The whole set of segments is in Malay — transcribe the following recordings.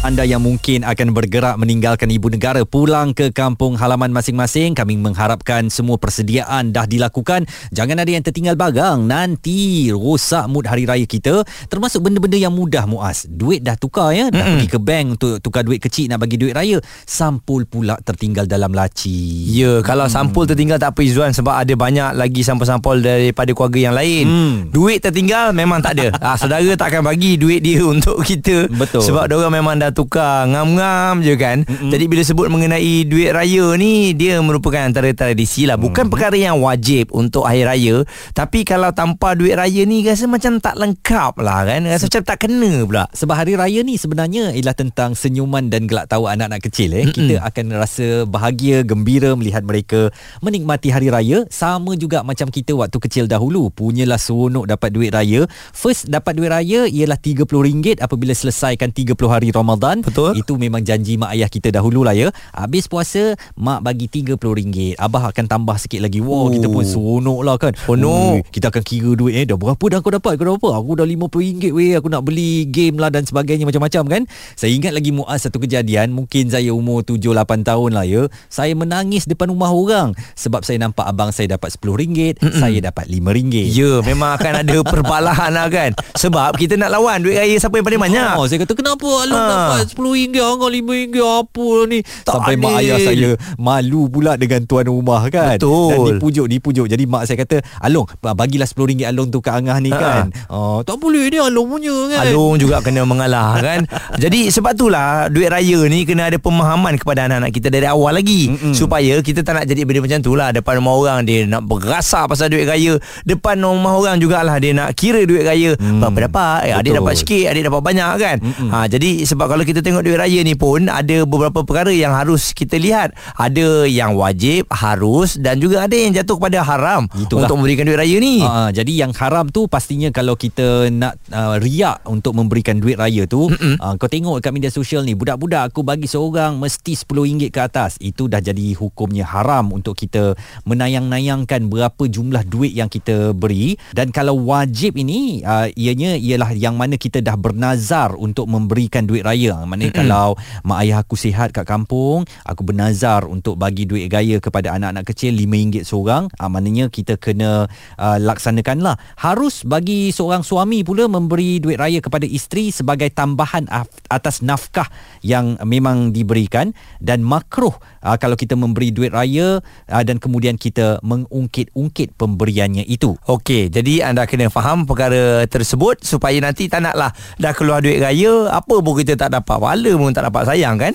Anda yang mungkin akan bergerak meninggalkan ibu negara pulang ke kampung halaman masing-masing kami mengharapkan semua persediaan dah dilakukan jangan ada yang tertinggal bagang nanti rosak mood hari raya kita termasuk benda-benda yang mudah muas duit dah tukar ya nak pergi ke bank untuk tukar duit kecil nak bagi duit raya sampul pula tertinggal dalam laci Ya, kalau hmm. sampul tertinggal tak apa Izzuan sebab ada banyak lagi sampul-sampul daripada keluarga yang lain. Hmm. Duit tertinggal memang tak ada. ah, saudara tak akan bagi duit dia untuk kita. Betul. Sebab dia orang memang dah tukar ngam-ngam je kan. Mm-mm. Jadi bila sebut mengenai duit raya ni dia merupakan antara tradisi lah. Bukan Mm. perkara yang wajib untuk hari raya, tapi kalau tanpa duit raya ni rasa macam tak lengkap lah kan. Rasa macam tak kena pula. sebab hari raya ni sebenarnya ialah tentang senyuman dan gelak tawa anak-anak kecil eh. Mm-mm. Kita akan rasa bahagia, gembira melihat mereka menikmati hari raya sama juga macam kita waktu kecil dahulu. Punyalah seronok dapat duit raya. First dapat duit raya ialah RM30 apabila selesaikan 30 hari Ramadan. Betul. Itu memang janji mak ayah kita dahulu lah ya. Habis puasa mak bagi RM30. Abah akan tambah sikit lagi. Wow, Oh. kita pun seronok lah kan. Seronok. Ui, kita akan kira duit eh dah berapa dah kau dapat kau dah apa aku dah RM50 weh aku nak beli game lah dan sebagainya macam-macam kan saya ingat lagi Muaz satu kejadian mungkin saya umur 7-8 tahun lah ya saya menangis depan rumah orang sebab saya nampak abang saya dapat RM10 saya dapat RM5 Ya, memang akan ada perbalahan lah kan. Sebab kita nak lawan duit raya siapa yang paling banyak. Oh, saya kata kenapa Alun Ha. Dapat RM10 Angah RM5 apa ni Tak Sampai mak adil. ayah saya Malu pula dengan tuan rumah kan Betul. Dan dipujuk Dipujuk Jadi mak saya kata Along bagilah RM10 Along tu kat Angah ni Ha. kan oh, Tak boleh ni Along punya kan Alung juga kena mengalah kan. Jadi sebab itulah duit raya ni kena ada pemahaman kepada anak-anak kita dari awal lagi Mm-mm. supaya kita tak nak jadi benda macam tu lah depan rumah orang dia nak berasak pasal duit raya depan rumah orang jugalah dia nak kira duit raya Mm. berapa dapat eh, adik dapat sikit adik dapat banyak kan Mm-mm. ha, jadi sebab kalau kita tengok duit raya ni pun ada beberapa perkara yang harus kita lihat. Ada yang wajib harus dan juga ada yang jatuh kepada haram Itulah. untuk memberikan duit raya ni. Uh, jadi yang haram tu pastinya kalau kita nak uh, riak untuk memberikan duit raya tu uh, kau tengok kat media sosial ni budak-budak aku bagi seorang mesti RM10 ke atas. Itu dah jadi hukumnya haram untuk kita menayang-nayangkan berapa jumlah duit yang kita beri. Dan kalau wajib ini uh, ianya ialah yang mana kita dah bernazar untuk memberikan duit raya maknanya kalau mak ayah aku sihat kat kampung aku bernazar untuk bagi duit raya kepada anak-anak kecil RM5 seorang uh, maknanya kita kena uh, laksanakanlah. Harus bagi seorang suami pula memberi duit raya kepada isteri sebagai tambahan af- atas nafkah yang memang diberikan. Dan makruh uh, kalau kita memberi duit raya uh, dan kemudian kita mengungkit-ungkit pemberiannya itu. Okey, jadi anda kena faham perkara tersebut supaya nanti tak naklah dah keluar duit raya, apa pun kita tak dapat. Pahala pun tak dapat sayang kan?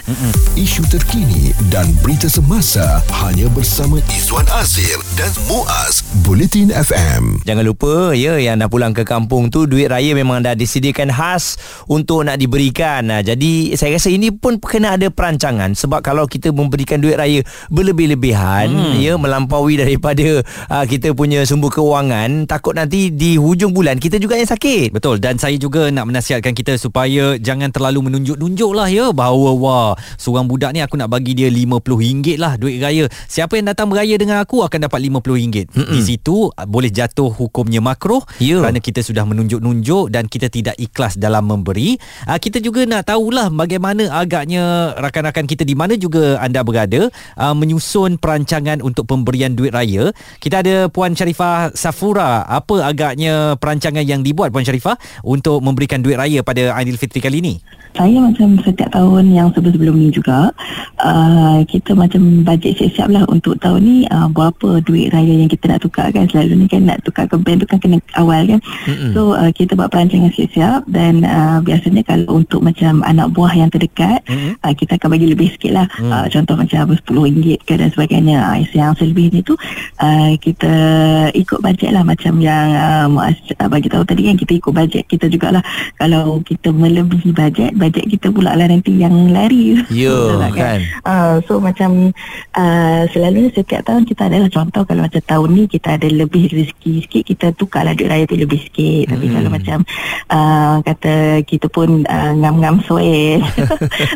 Isu terkini dan berita semasa hanya bersama Izwan Azir dan Muaz Bulletin FM. Jangan lupa ya yang dah pulang ke kampung tu duit raya memang dah disediakan khas untuk nak diberikan. Nah, jadi saya rasa ini pun kena ada perancangan sebab kalau kita memberikan duit raya berlebih-lebihan hmm. ya melampaui daripada uh, kita punya sumber kewangan takut nanti di hujung bulan kita juga yang sakit. Betul dan saya juga nak menasihatkan kita supaya jangan terlalu menunjuk-nunjuk lah ya bahawa wah seorang budak ni aku nak bagi dia RM50 lah duit raya. Siapa yang datang beraya dengan aku akan dapat RM50. Mm-mm. Di situ ah, boleh jatuh hukumnya makruh Ya. kerana kita sudah menunjuk-nunjuk dan kita tidak ikhlas dalam memberi. Ah, kita juga nak tahulah bagaimana agaknya rakan-rakan kita di mana juga anda berada ah, menyusun perancangan untuk pemberian duit raya. Kita ada Puan Sharifah Safura. Apa agaknya perancangan yang dibuat Puan Sharifah untuk memberikan duit raya pada Aidilfitri kali ini? Saya macam setiap tahun yang sebelum-sebelum ni juga uh, Kita macam bajet siap-siap lah untuk tahun ni uh, Berapa duit raya yang kita nak tukar kan Selalu ni kan nak tukar ke bank tu kan kena awal kan Mm-mm. So uh, kita buat perancangan siap-siap Dan uh, biasanya kalau untuk macam anak buah yang terdekat Mm-mm. uh, Kita akan bagi lebih sikit lah Mm. uh, Contoh macam RM10 ke dan sebagainya uh, Yang selebih ni tu uh, Kita ikut bajet lah Macam yang uh, Muaz uh, bagi tahu tadi kan Kita ikut bajet kita jugalah Kalau kita melebihi bajet Bajet bajet kita pula lah nanti yang lari. Ya, Betul tak kan? Uh, so macam uh, selalunya setiap tahun kita adalah contoh kalau macam tahun ni kita ada lebih rezeki sikit kita tukarlah duit raya tu lebih sikit. Tapi kalau macam uh, kata kita pun uh, ngam-ngam soel.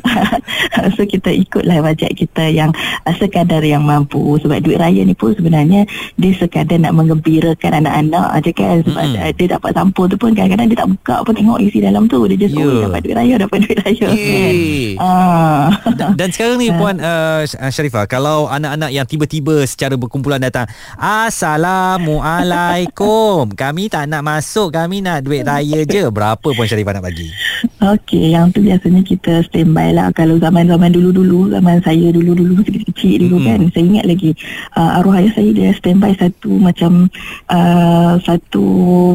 so kita ikutlah bajet kita yang uh, sekadar yang mampu sebab duit raya ni pun sebenarnya dia sekadar nak mengembirakan anak-anak aja kan sebab Mm-mm. mm. dia dapat sampul tu pun kadang-kadang dia tak buka pun tengok isi dalam tu dia just Ya. yeah. oh dapat duit raya dapat duit raya kan. Ah. Dan, dan sekarang ni Puan uh, Sharifah Kalau anak-anak yang tiba-tiba Secara berkumpulan datang Assalamualaikum Kami tak nak masuk Kami nak duit raya je Berapa Puan Sharifah nak bagi? Okey, yang tu biasanya kita standby lah kalau zaman-zaman dulu-dulu, zaman saya dulu-dulu kecil-kecil dulu Mm-mm. kan. Saya ingat lagi uh, arwah ayah saya dia standby satu macam uh, satu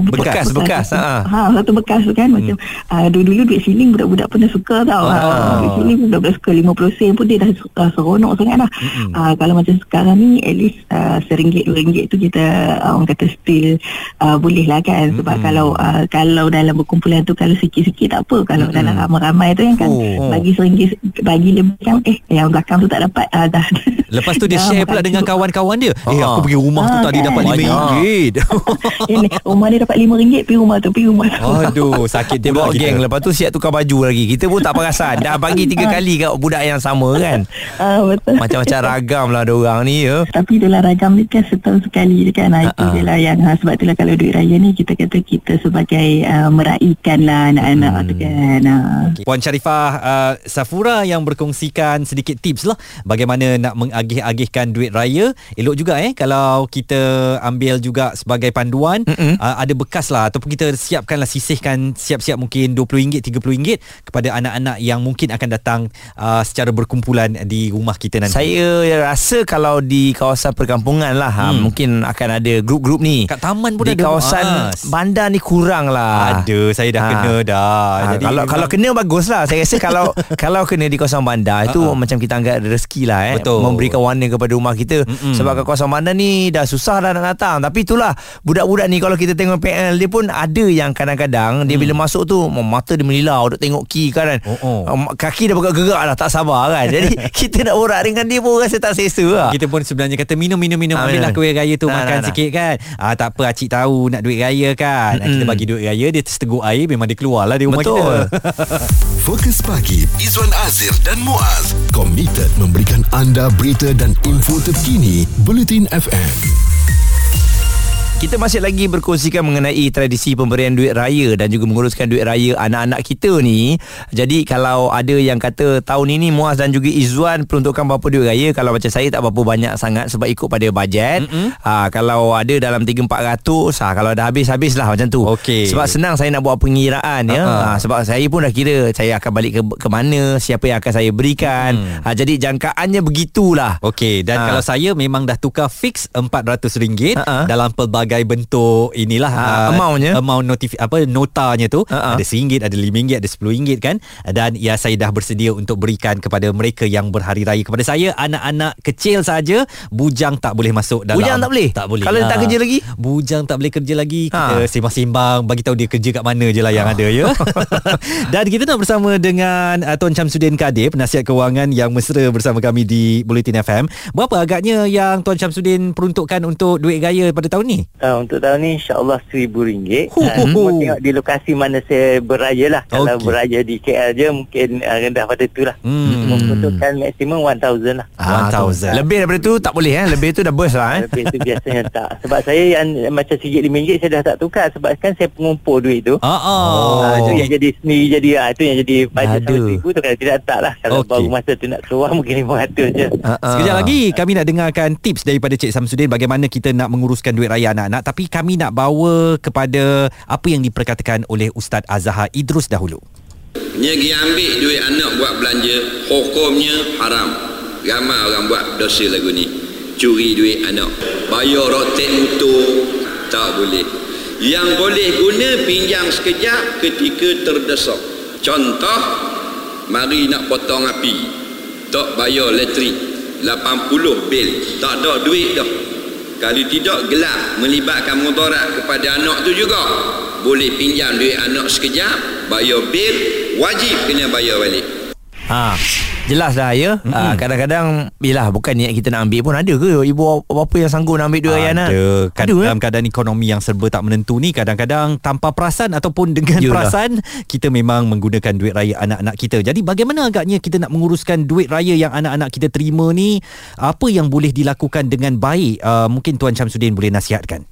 Bekas, bekas, Ha, ha. ha satu bekas tu kan macam uh, dulu-dulu duit siling budak-budak pun dah suka tau. Oh. Ha, duit siling pun budak-budak suka 50 sen pun dia dah uh, seronok sangat dah. Mm-mm. Uh, kalau macam sekarang ni at least uh, seringgit dua ringgit tu kita uh, orang kata still uh, boleh lah kan sebab Mm-mm. kalau uh, kalau dalam berkumpulan tu kalau sikit-sikit tak apa kalau Mm-mm. dalam ramai-ramai tu kan, kan Oh. bagi seringgit bagi lebih yang eh yang belakang tu tak dapat uh, dah Lepas tu dia dah share pula dengan cukup. kawan-kawan dia Eh Ah. aku pergi rumah tu Ah, tadi kan? dapat Banyak. RM5 ini rumah dia dapat RM5 pergi rumah tu pergi rumah tu Aduh sakit Dia bawa geng Lepas tu siap tukar baju lagi Kita pun tak perasan Dah bagi tiga kali kat budak yang sama kan Ah, betul Macam-macam ragam lah orang ni ya Tapi itulah ragam ni kan setahun sekali je kan. Ha, itu je lah yang ha, sebab itulah kalau duit raya ni kita kata kita sebagai uh, meraihkan lah anak-anak Hmm. tu kan. Ha. Okay. Puan Sharifah uh, Safura yang berkongsikan sedikit tips lah bagaimana nak mengagih-agihkan duit raya. Elok juga eh kalau kita ambil juga sebagai panduan Mm-mm. uh, ada bekas lah ataupun kita siapkanlah sisihkan siap-siap mungkin RM20 RM30 kepada anak-anak yang mungkin akan datang uh, secara berkumpulan di rumah kita nanti. Saya rasa kalau di kawasan perkampungan lah ha, Hmm. Mungkin akan ada grup-grup ni kat taman pun Di ada kawasan Muaz. bandar ni kurang lah Ada saya dah Ha. kena dah. Ha, Jadi kalau memang- kalau kena bagus lah Saya rasa kalau kalau kena di kawasan bandar Itu Ha-ha. macam kita anggap rezeki lah eh Betul. Memberikan warna kepada rumah kita Mm-mm. Sebab kat kawasan bandar ni Dah susah dah nak datang Tapi itulah Budak-budak ni Kalau kita tengok PL Dia pun ada yang kadang-kadang Dia bila masuk tu Mata dia melilau Duk tengok key kan Hmm. Oh, oh. Kaki dah bergerak dah Tak sabar kan Jadi kita nak borak dengan dia pun Rasa tak selesa lah Kita pun sebenarnya kata minum minum minum Ah, ambillah kuih raya tu Nah, makan nah, nah. sikit kan. Ah tak apa acik tahu nak duit raya kan. Mm-hmm. Kita bagi duit raya dia terseteguk air memang dia keluarlah di rumah Betul. kita. Fokus pagi Izwan Azir dan Muaz komited memberikan anda berita dan info terkini Bulletin FM. Kita masih lagi berkongsikan mengenai tradisi pemberian duit raya dan juga menguruskan duit raya anak-anak kita ni. Jadi kalau ada yang kata tahun ini Muaz dan juga Izzuan peruntukan berapa duit raya kalau macam saya tak berapa banyak sangat sebab ikut pada bajet. Ha, kalau ada dalam 3 400 ha, kalau dah habis habislah macam tu. Okey. Sebab senang saya nak buat pengiraan ya. Ha, sebab saya pun dah kira saya akan balik ke ke mana, siapa yang akan saya berikan. Hmm. Ha, jadi jangkaannya begitulah. Okey dan Ah. kalau saya memang dah tukar fix RM400 Ha-ha. dalam pelbagai bentuk inilah Ah, ah, amountnya. amount notif apa notanya tu Ha-ha. ada RM1 ada RM5 ada RM10 kan dan ya saya dah bersedia untuk berikan kepada mereka yang berhari raya kepada saya anak-anak kecil saja bujang tak boleh masuk dalam Bujang tak boleh? tak boleh Kalau dia tak Ah. kerja lagi? bujang tak boleh kerja lagi kita Ha. sembang-sembang bagi tahu dia kerja kat mana je lah yang ada ya dan kita nak bersama dengan uh, Tuan Syamsuddin Kadir penasihat kewangan yang mesra bersama kami di Bulletin FM berapa agaknya yang Tuan Syamsuddin peruntukkan untuk duit raya pada tahun ni Uh, untuk tahun ni insyaAllah RM1,000 Ho, uh. Semua tengok di lokasi mana saya beraya lah Kalau Okey. beraya di KL je mungkin uh, rendah pada tu lah Hmm. Membutuhkan maksimum RM1,000 lah Ah, 1000. Lebih daripada tu tak boleh eh. Lebih tu dah burst lah eh. Lebih tu biasanya tak Sebab saya yang macam RM1,000 saya dah tak tukar Sebab kan saya pengumpul duit tu Ah, ah. Oh. Ah, itu yang jadi sendiri jadi ah, itu yang jadi pada Ada. RM1,000 tu kalau tidak tak lah kalau Okey. baru masa tu nak keluar mungkin RM500 je Ah, ah. Sekejap lagi kami nak dengarkan tips daripada Cik Samsudin bagaimana kita nak menguruskan duit raya anak-anak tapi kami nak bawa kepada apa yang diperkatakan oleh Ustaz Azhar Idrus dahulu. Dia pergi ambil duit anak buat belanja Hukumnya haram. Ramai orang buat dosa lagu ni. Curi duit anak. Bayar rotek untuk Tak boleh. Yang boleh guna pinjam sekejap ketika terdesak. Contoh Mari nak potong api. Tak bayar elektrik. 80 bil. Tak ada duit dah Kalau tidak gelap Melibatkan mudarat kepada anak tu juga Boleh pinjam duit anak sekejap Bayar bil wajib kena bayar balik. Ha. Jelas dah ya. Mm-hmm. Ha, kadang-kadang yalah bukan niat kita nak ambil pun ada ke ibu bapa yang sanggup nak ambil duit ayah anak? Ada. Kad, Ada, eh? dalam keadaan ekonomi yang serba tak menentu ni kadang-kadang tanpa perasan ataupun dengan Yalah. perasan kita memang menggunakan duit raya anak-anak kita. Jadi bagaimana agaknya kita nak menguruskan duit raya yang anak-anak kita terima ni apa yang boleh dilakukan dengan baik? Uh, mungkin Tuan Syamsuddin boleh nasihatkan.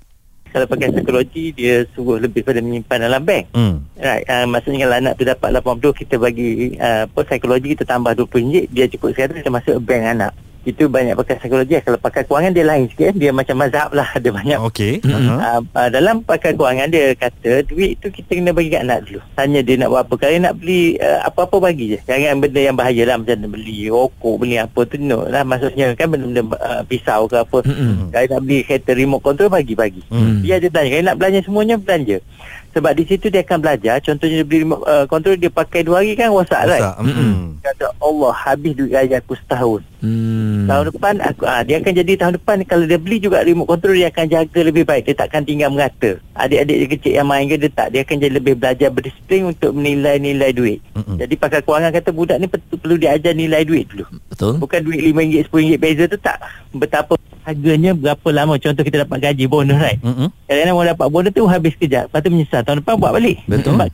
Kalau pakai psikologi dia suruh lebih pada menyimpan dalam bank. Hmm. Right, uh, maksudnya kalau anak tu dapat 80 kita bagi uh, apa psikologi kita tambah RM20 dia cukup 100 kita masuk bank anak. Itu banyak pakai psikologi kalau pakai kewangan dia lain sikit dia macam mazhab lah dia banyak Okey. Mm-mm. Uh-huh. Uh, uh, dalam pakai kewangan dia kata duit tu kita kena bagi kat anak dulu. Tanya dia nak buat apa. Kalau dia nak beli uh, apa-apa bagi je. Jangan benda yang bahaya lah macam beli rokok, beli apa tu no lah. Maksudnya kan benda-benda uh, pisau ke apa. Mm-mm. Kalau nak beli kereta remote control bagi-bagi. Hmm. Dia ada tanya. Kalau nak belanja semuanya belanja. Sebab di situ dia akan belajar. Contohnya dia beli remote uh, control dia pakai dua hari kan rosak right? Mm-mm. Kata Allah habis duit raya aku setahun. Hmm. Tahun depan aku ah dia akan jadi tahun depan kalau dia beli juga remote control dia akan jaga lebih baik. Dia takkan tinggal merata. Adik-adik dia kecil yang main ke dia tak. Dia akan jadi lebih belajar berdisiplin untuk menilai-nilai duit. Mm-mm. Jadi pakar kewangan kata budak ni perlu, perlu diajar nilai duit dulu. Betul. Bukan duit RM5 RM10 beza tu tak. Betapa harganya berapa lama contoh kita dapat gaji bonus right. Mm-mm. Kadang-kadang mau dapat bonus tu habis kejap. Lepas tu menyesal tahun depan buat balik. Betul. Sebab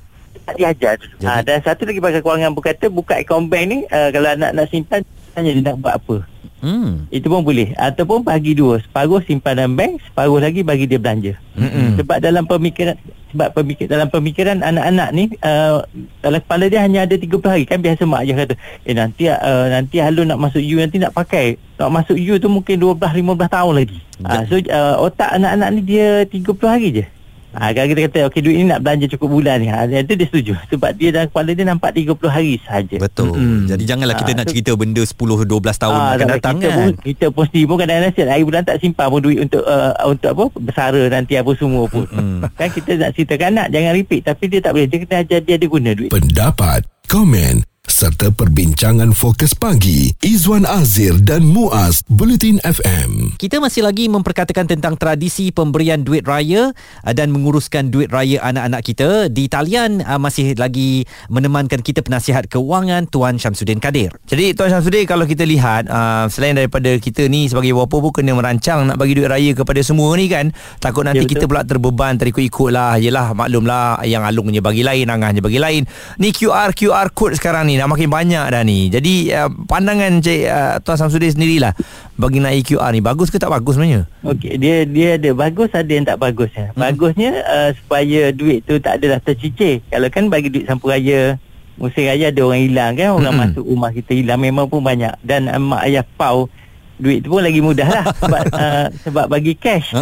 tak diajar. Jadi- Ha, dan satu lagi pakar kewangan berkata buka akaun bank ni uh, kalau anak nak simpan tanya dia nak buat apa. Hmm. Itu pun boleh Ataupun bagi dua Separuh simpan dalam bank Separuh lagi bagi dia belanja Mm-mm. Sebab dalam pemikiran Sebab pemikir, dalam pemikiran anak-anak ni uh, Dalam kepala dia hanya ada 30 hari. Kan biasa mak ayah kata Eh nanti uh, nanti Halun nak masuk U Nanti nak pakai. Nak masuk U tu mungkin 12-15 tahun lagi. Uh, So uh, otak anak-anak ni dia 30 hari je Ha, kalau kita kata okey duit ni nak belanja cukup bulan ni. Ha, itu dia setuju sebab dia dalam kepala dia nampak 30 hari saja. Betul. Mm-mm. Jadi janganlah kita Ah, nak tu- cerita benda 10 12 tahun Ah, akan datang kita kan. Pun, kita pun sendiri pun kadang-kadang siap hari bulan tak simpan pun duit untuk uh, untuk apa bersara nanti apa semua pun. Mm-mm. kan kita nak ceritakan anak jangan repeat tapi dia tak boleh dia kena ajar dia ada guna duit. Pendapat, komen serta perbincangan fokus pagi Izwan Azir dan Muaz Bulletin FM. Kita masih lagi memperkatakan tentang tradisi pemberian duit raya uh, dan menguruskan duit raya anak-anak kita. Di talian uh, masih lagi menemankan kita penasihat keuangan Tuan Syamsuddin Kadir. Jadi Tuan Syamsuddin kalau kita lihat uh, selain daripada kita ni sebagai bapa pun kena merancang nak bagi duit raya kepada semua ni kan takut nanti Ya, kita pula terbeban terikut-ikut lah yelah maklumlah yang Alung je bagi lain Angah je bagi lain ni QR QR code sekarang ni makin banyak dah ni jadi uh, pandangan Cik uh, Tuan Syamsuddin sendirilah bagi naik QR ni bagus ke tak bagus sebenarnya Okey dia dia ada bagus ada yang tak bagus ya. Hmm. Bagusnya uh, supaya duit tu tak adalah tercicir. Kalau kan bagi duit sampul raya musim raya ada orang hilang kan orang Mm-mm. masuk rumah kita hilang memang pun banyak dan uh, mak ayah pau duit tu pun lagi mudah lah sebab uh, sebab bagi cash.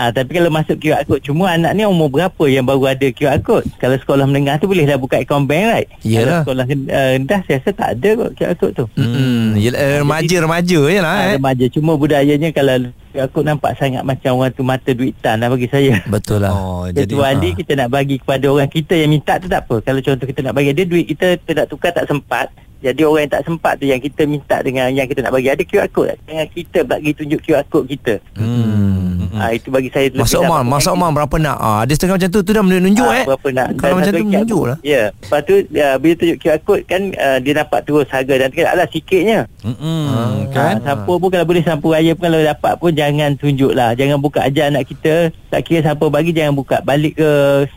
Ha. Ah, tapi kalau masuk QR code Cuma anak ni umur berapa yang baru ada QR code? Kalau sekolah menengah tu bolehlah buka akaun bank right? Yalah. Kalau sekolah uh, rendah saya rasa tak ada kot QR code tu. Hmm, yelah, eh, remaja-remaja je lah Ah, eh. remaja. Cuma budayanya kalau code nampak sangat macam orang tu mata duit tan lah bagi saya. Betul lah. Oh, Jadi wali kita nak bagi kepada orang kita yang minta tu tak apa. Kalau contoh kita nak bagi dia duit kita kita nak tukar tak sempat. Jadi orang yang tak sempat tu yang kita minta dengan yang kita nak bagi ada QR code. Jangan kita bagi tunjuk QR code kita. Hmm. Hmm. Ah itu bagi saya lebih Masuk dapat mam, masuk mam berapa nak? Ah, ada setengah macam tu tu dah menunjuk Ah, eh. Berapa nak Kalau macam tu menunjuk lah. Ya Lepas tu uh, Bila tunjuk QR code kan uh, Dia dapat terus harga Dan kan alah sikitnya Mm-mm, Ah, kan? ha, Siapa pun kalau boleh Sampu raya pun Kalau dapat pun Jangan tunjuk lah Jangan buka ajar anak kita Tak kira siapa bagi Jangan buka Balik ke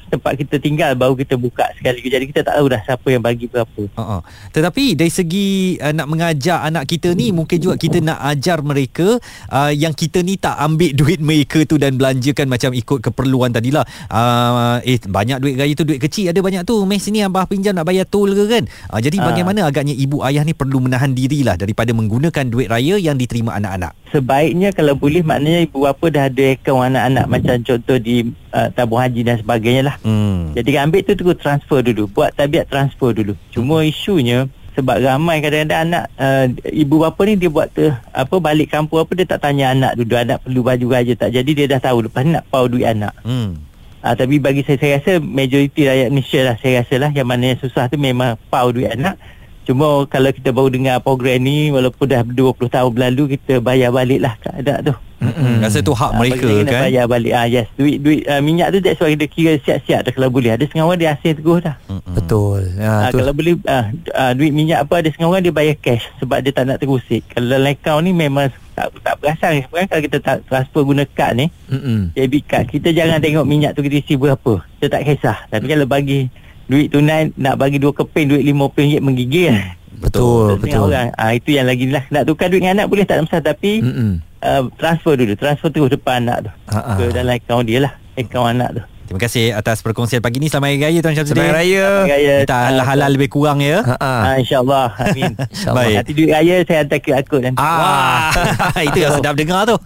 tempat kita tinggal Baru kita buka sekali Jadi kita tak tahu dah Siapa yang bagi berapa Uh-uh. Tetapi dari segi uh, nak mengajar anak kita ni mungkin juga kita nak ajar mereka uh, yang kita ni tak ambil duit mereka tu dan belanjakan macam ikut keperluan tadilah. Uh, eh banyak duit raya tu duit kecil ada banyak tu. Mes sini abah pinjam nak bayar tol ke kan. Uh, jadi Ah. bagaimana agaknya ibu ayah ni perlu menahan dirilah daripada menggunakan duit raya yang diterima anak-anak. Sebaiknya kalau boleh Maknanya ibu bapa dah ada akaun anak-anak Macam contoh di uh, tabung haji dan sebagainya lah Hmm. Jadi ambil tu terus transfer dulu Buat tabiat transfer dulu Cuma isunya sebab ramai kadang-kadang anak uh, ibu bapa ni dia buat tu apa balik kampung apa dia tak tanya anak dulu anak perlu baju raja tak. Jadi dia dah tahu lepas ni nak pau duit anak. Hmm. uh, tapi bagi saya saya rasa majoriti rakyat Malaysia lah saya rasa lah yang mana yang susah tu memang pau duit anak. Cuma kalau kita baru dengar program ni walaupun dah 20 tahun berlalu kita bayar balik lah anak tu Hmm. Rasa tu hak Ah, mereka dia kena kan. Bayar balik ah yes duit duit uh, minyak tu that's why dia kira siap-siap dah kalau boleh ada setengah orang dia asing teguh dah Hmm. Betul Betul. Ha, Ha, tu. kalau boleh ah, ah, duit minyak apa ada setengah orang dia bayar cash sebab dia tak nak terusik. Kalau dalam akaun ni memang tak tak perasan sebenarnya kalau kita tak transfer guna kad ni Mm-mm. debit card kita jangan tengok minyak tu kita isi berapa. Kita tak kisah. Tapi kalau bagi duit tunai nak bagi dua keping duit RM50 menggigil. Betul, Setengah betul. Orang. Ah itu yang lagi lah. Nak tukar duit dengan anak boleh tak ada masalah tapi Mm-mm. Uh, transfer dulu. Transfer terus depan anak tu. Ha, ha. Ke dalam akaun dia lah. Akaun anak tu. Terima kasih atas perkongsian pagi ni Selamat Hari Raya Tuan Syamsuddin Selamat Hari Raya. Raya. Kita halal-halal lebih kurang ya Ha, ha. Ah, InsyaAllah. Amin. InsyaAllah. Baik. Nanti duit raya saya hantar ke akun nanti. Ah. Wah, itu yang sedap dengar tu.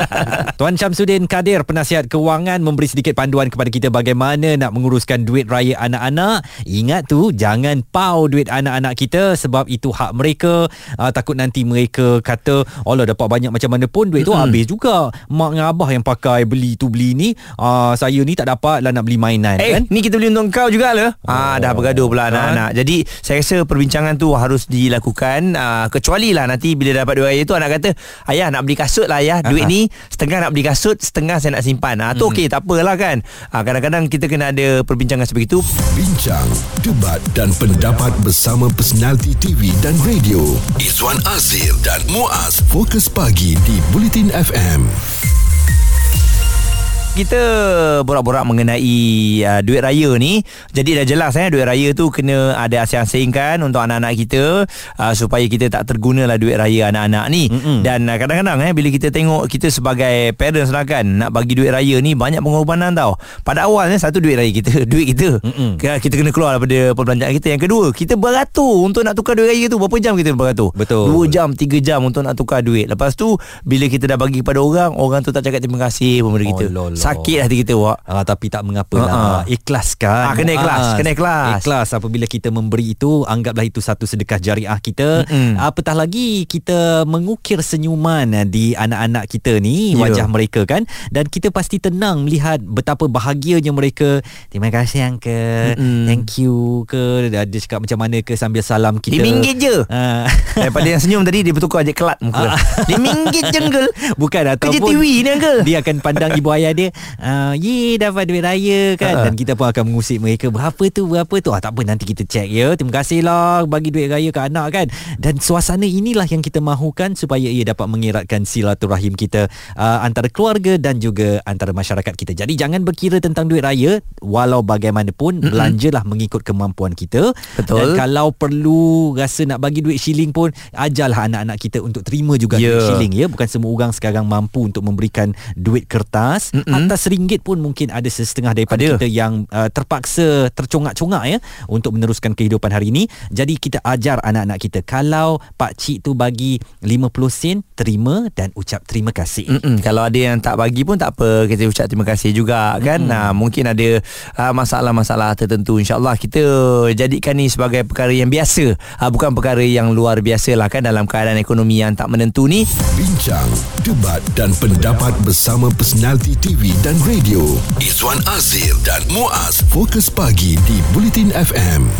Tuan Syamsuddin Kadir, penasihat kewangan memberi sedikit panduan kepada kita bagaimana nak menguruskan duit raya anak-anak. Ingat tu, jangan pau duit anak-anak kita sebab itu hak mereka. Uh, takut nanti mereka kata, Allah dapat banyak macam mana pun duit tu Mm-mm. habis juga. Mak dengan abah yang pakai beli tu beli ni, uh, saya ni tak dapat lah nak beli mainan Eh, kan. ni kita beli untuk kau juga lah. Oh. Ah, dah bergaduh pula anak-anak. Jadi, saya rasa perbincangan tu harus dilakukan. Ah, kecuali lah nanti bila dapat duit raya tu anak kata, ayah nak beli kasut lah ayah. Duit ni setengah nak beli kasut, setengah saya nak simpan. Ah, tu okey, tak apalah kan. Ah, kadang-kadang kita kena ada perbincangan seperti itu. Bincang, debat dan pendapat bersama personaliti TV dan radio. Izwan Azir dan Muaz Fokus Pagi di Bulletin FM. Kita borak-borak mengenai uh, duit raya ni jadi dah jelas eh duit raya tu kena ada asing-asingkan untuk anak-anak kita uh, supaya kita tak tergunalah duit raya anak-anak ni Mm-mm. dan uh, kadang-kadang eh bila kita tengok kita sebagai parents lah kan nak bagi duit raya ni banyak pengorbanan tau pada awalnya satu duit raya kita duit kita Mm-mm. Kita- kena keluar daripada perbelanjaan kita yang kedua kita beratur untuk nak tukar duit raya tu berapa jam kita beratur Betul. dua jam tiga jam untuk nak tukar duit lepas tu bila kita dah bagi kepada orang orang tu tak cakap terima kasih kepada kita Oh. Sakit hati kita wak Ah, tapi tak mengapa lah Ha-ha. Ikhlaskan Ah, kena ikhlas, Muaz. kena ikhlas. Ikhlas apabila kita memberi itu Anggaplah itu satu sedekah jariah kita Mm-mm. Apatah lagi Kita mengukir senyuman ah, Di anak-anak kita ni Ya. Wajah mereka kan Dan kita pasti tenang Melihat betapa bahagianya mereka Terima kasih Uncle Mm-mm. Thank you ke Dia cakap macam mana ke Sambil salam kita RM5 je Ah. Daripada yang senyum tadi Dia bertukar je kelat muka RM5 je Uncle Bukan Kerja ataupun TV ni Uncle Dia akan pandang ibu ayah dia uh, Ye dapat duit raya kan Ha. Dan kita pun akan mengusik mereka Berapa tu berapa tu ah, Tak apa nanti kita check ya Terima kasih lah Bagi duit raya ke anak kan Dan suasana inilah yang kita mahukan Supaya ia dapat mengeratkan silaturahim kita uh, Antara keluarga dan juga Antara masyarakat kita Jadi jangan berkira tentang duit raya Walau bagaimanapun mm-hmm. Belanjalah mengikut kemampuan kita Betul. Dan kalau perlu Rasa nak bagi duit shilling pun Ajarlah anak-anak kita Untuk terima juga Ya. duit shilling ya bukan semua orang sekarang mampu untuk memberikan duit kertas Mm-mm. Atas ringgit pun mungkin ada setengah daripada Ada. kita yang uh, terpaksa tercongak-congak ya untuk meneruskan kehidupan hari ini. Jadi kita ajar anak-anak kita kalau pak cik tu bagi 50 sen terima dan ucap terima kasih. Mm-mm. Kalau ada yang tak bagi pun tak apa Kita ucap terima kasih juga kan? Nah, Mungkin ada uh, masalah-masalah tertentu InsyaAllah. Kita jadikan ni sebagai perkara yang biasa. Uh, Bukan perkara yang luar biasa lah kan? Dalam keadaan ekonomi yang tak menentu ni. Bincang, debat dan pendapat bersama personaliti Dan radio. Izwan Azir dan Muaz Fokus Pagi di Bulletin FM.